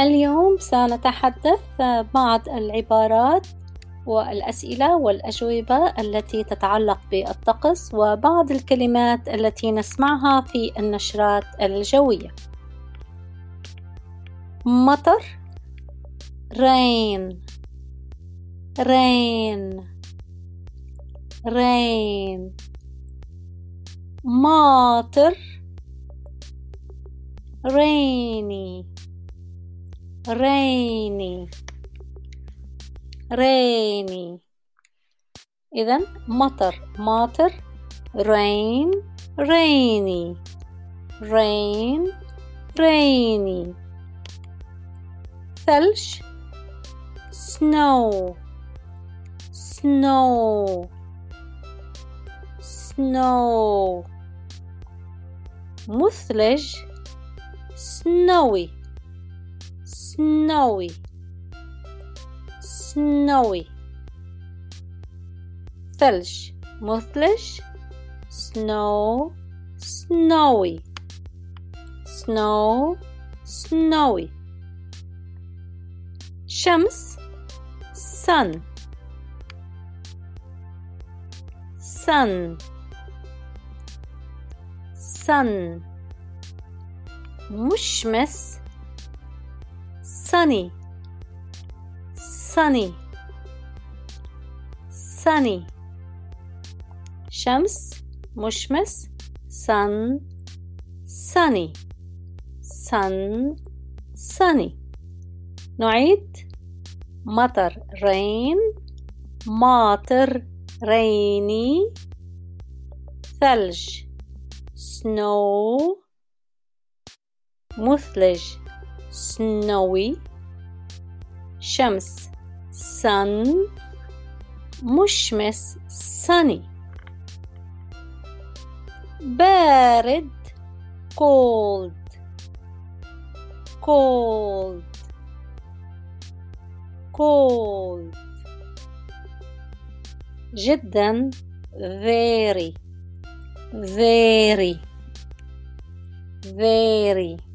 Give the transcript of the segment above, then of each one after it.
اليوم سنتحدث بعض العبارات والأسئلة والأجوبة التي تتعلق بالطقس وبعض الكلمات التي نسمعها في النشرات الجوية. مطر rain rain rain ماطر rainy rainy rainy إذا مطر ماطر rain rainy rain rainy ثلج snow snow snow مثلج snowy snowy snowy ثلج مثلج snow snowy snow snowy شمس sun sun sun مشمس sunny sunny sunny شمس مشمس sun sunny sun sunny نعيد مطر rain ماطر rainy ثلج snow مثلج snowy شمس sun مشمس sunny بارد cold cold cold جدا very very very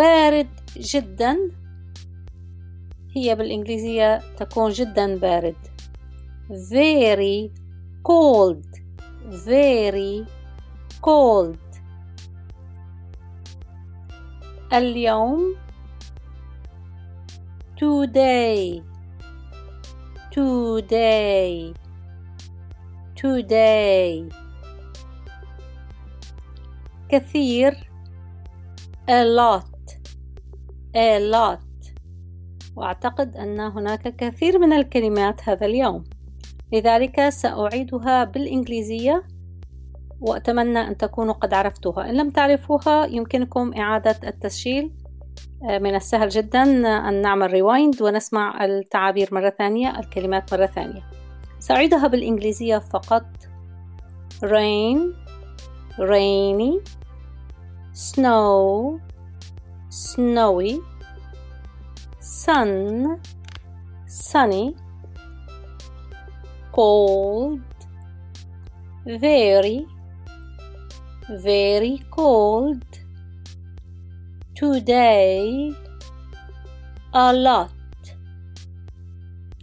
بارد جدا. هي بالإنجليزية تكون جدا بارد. Very cold. Very cold. اليوم today. Today. Today. كثير. A lot. A lot. وأعتقد أن هناك كثير من الكلمات هذا اليوم. لذلك سأعيدها بالإنجليزية وأتمنى أن تكونوا قد عرفتوها. إن لم تعرفوها يمكنكم إعادة التسجيل. آه، من السهل جدا أن نعمل ريوايند ونسمع التعابير مرة ثانية الكلمات مرة ثانية. سأعيدها بالإنجليزية فقط. Rain. Rainy. Snow. Snowy sun sunny cold very very cold. Today a lot.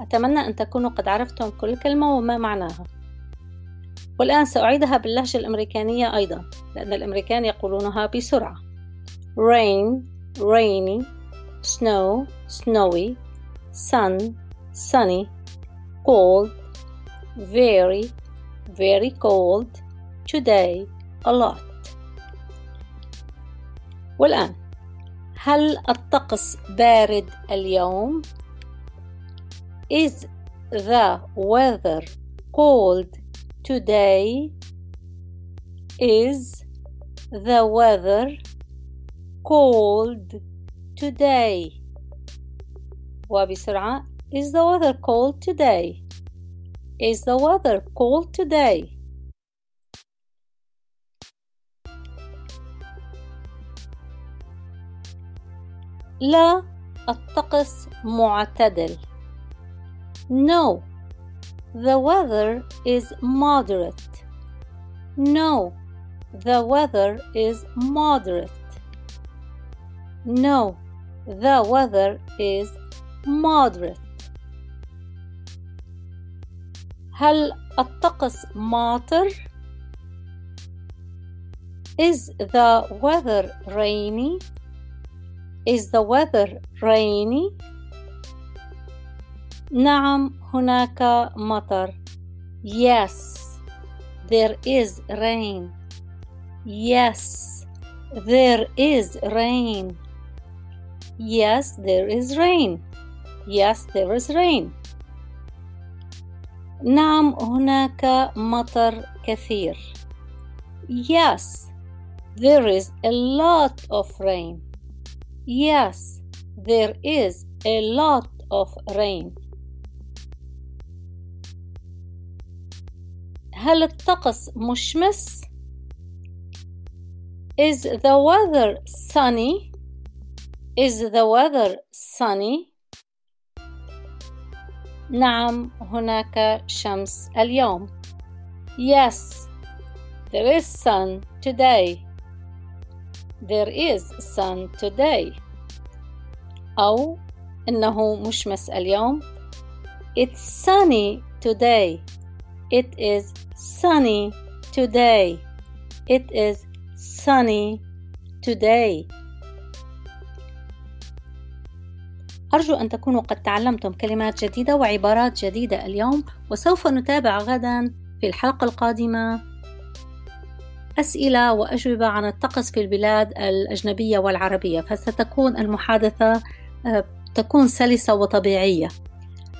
أتمنى أن تكونوا قد عرفتم كل كلمة وما معناها. والآن سأعيدها باللهجة الأمريكانية أيضا لأن الأمريكان يقولونها بسرعة. Rain rainy snow snowy sun sunny cold very very cold today a lot والآن هل الطقس بارد اليوم Is the weather cold today? Is the weather cold today? وبسرعة Is the weather cold today? Is the weather cold today? لا الطقس معتدل No, the weather is moderate. No, the weather is moderate. No, the weather is moderate. هل الطقس ماطر؟ Is the weather rainy? Is the weather rainy? نعم هناك مطر. Yes, there is rain. Yes, there is rain. Yes, there is rain. Yes, there is rain. نعم هناك مطر كثير. Yes, there is a lot of rain. Yes, there is a lot of rain. هل الطقس مشمس؟ Is the weather sunny? Is the weather sunny? نعم هناك شمس اليوم. Yes, there is sun today. There is sun today. أو إنه مشمس اليوم. It's sunny today. It is sunny today. It is sunny today. أرجو أن تكونوا قد تعلمتم كلمات جديدة وعبارات جديدة اليوم وسوف نتابع غدا في الحلقة القادمة. أسئلة وأجوبة عن الطقس في البلاد الأجنبية والعربية فستكون المحادثة آه، تكون سلسة وطبيعية.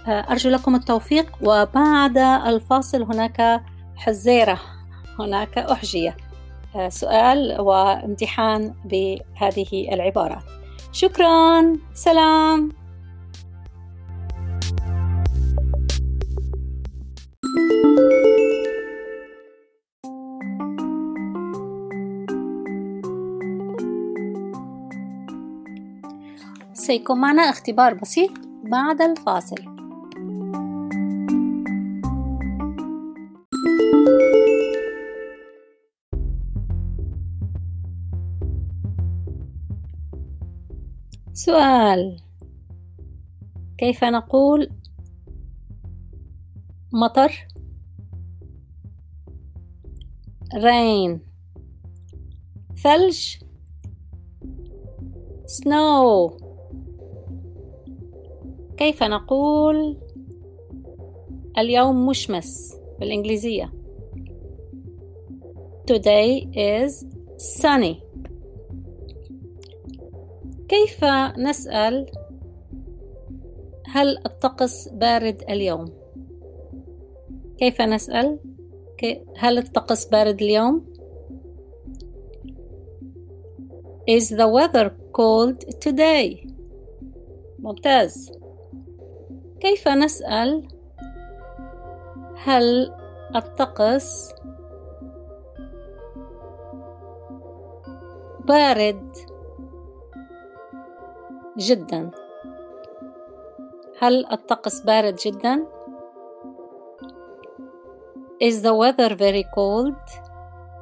آه، أرجو لكم التوفيق وبعد الفاصل هناك حزيرة هناك أحجية. آه، سؤال وامتحان بهذه العبارات. شكرا سلام. سيكون معنا اختبار بسيط بعد الفاصل. سؤال. كيف نقول مطر rain? ثلج. snow. كيف نقول اليوم مشمس بالإنجليزية؟ Today is sunny. كيف نسأل هل الطقس بارد اليوم؟ كيف نسأل؟ هل الطقس بارد اليوم؟ Is the weather cold today? ممتاز. كيف نسأل هل الطقس بارد جدا هل الطقس بارد جدا Is the weather very cold?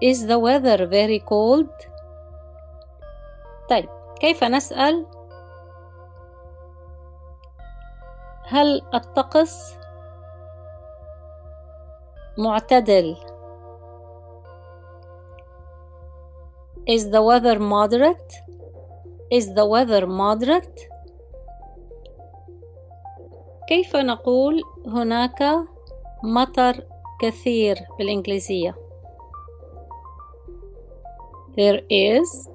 Is the weather very cold? طيب كيف نسأل هل الطقس معتدل Is the weather moderate? Is the weather moderate? كيف نقول هناك مطر كثير بالإنجليزية؟ There is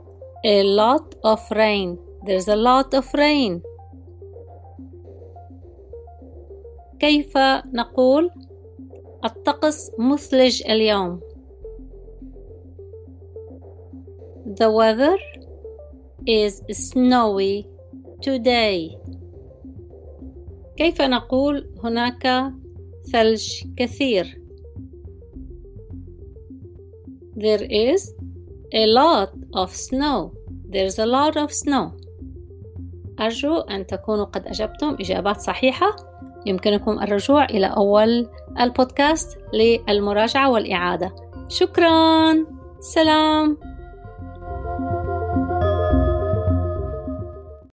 a lot of rain. There's a lot of rain. كيف نقول الطقس مثلج اليوم؟ The weather is snowy today. كيف نقول هناك ثلج كثير؟ There is a lot of snow. There's a lot of snow. أرجو أن تكونوا قد أجبتم. إجابات صحيحة. يمكنكم الرجوع إلى أول البودكاست للمراجعة والإعادة. شكرا. سلام.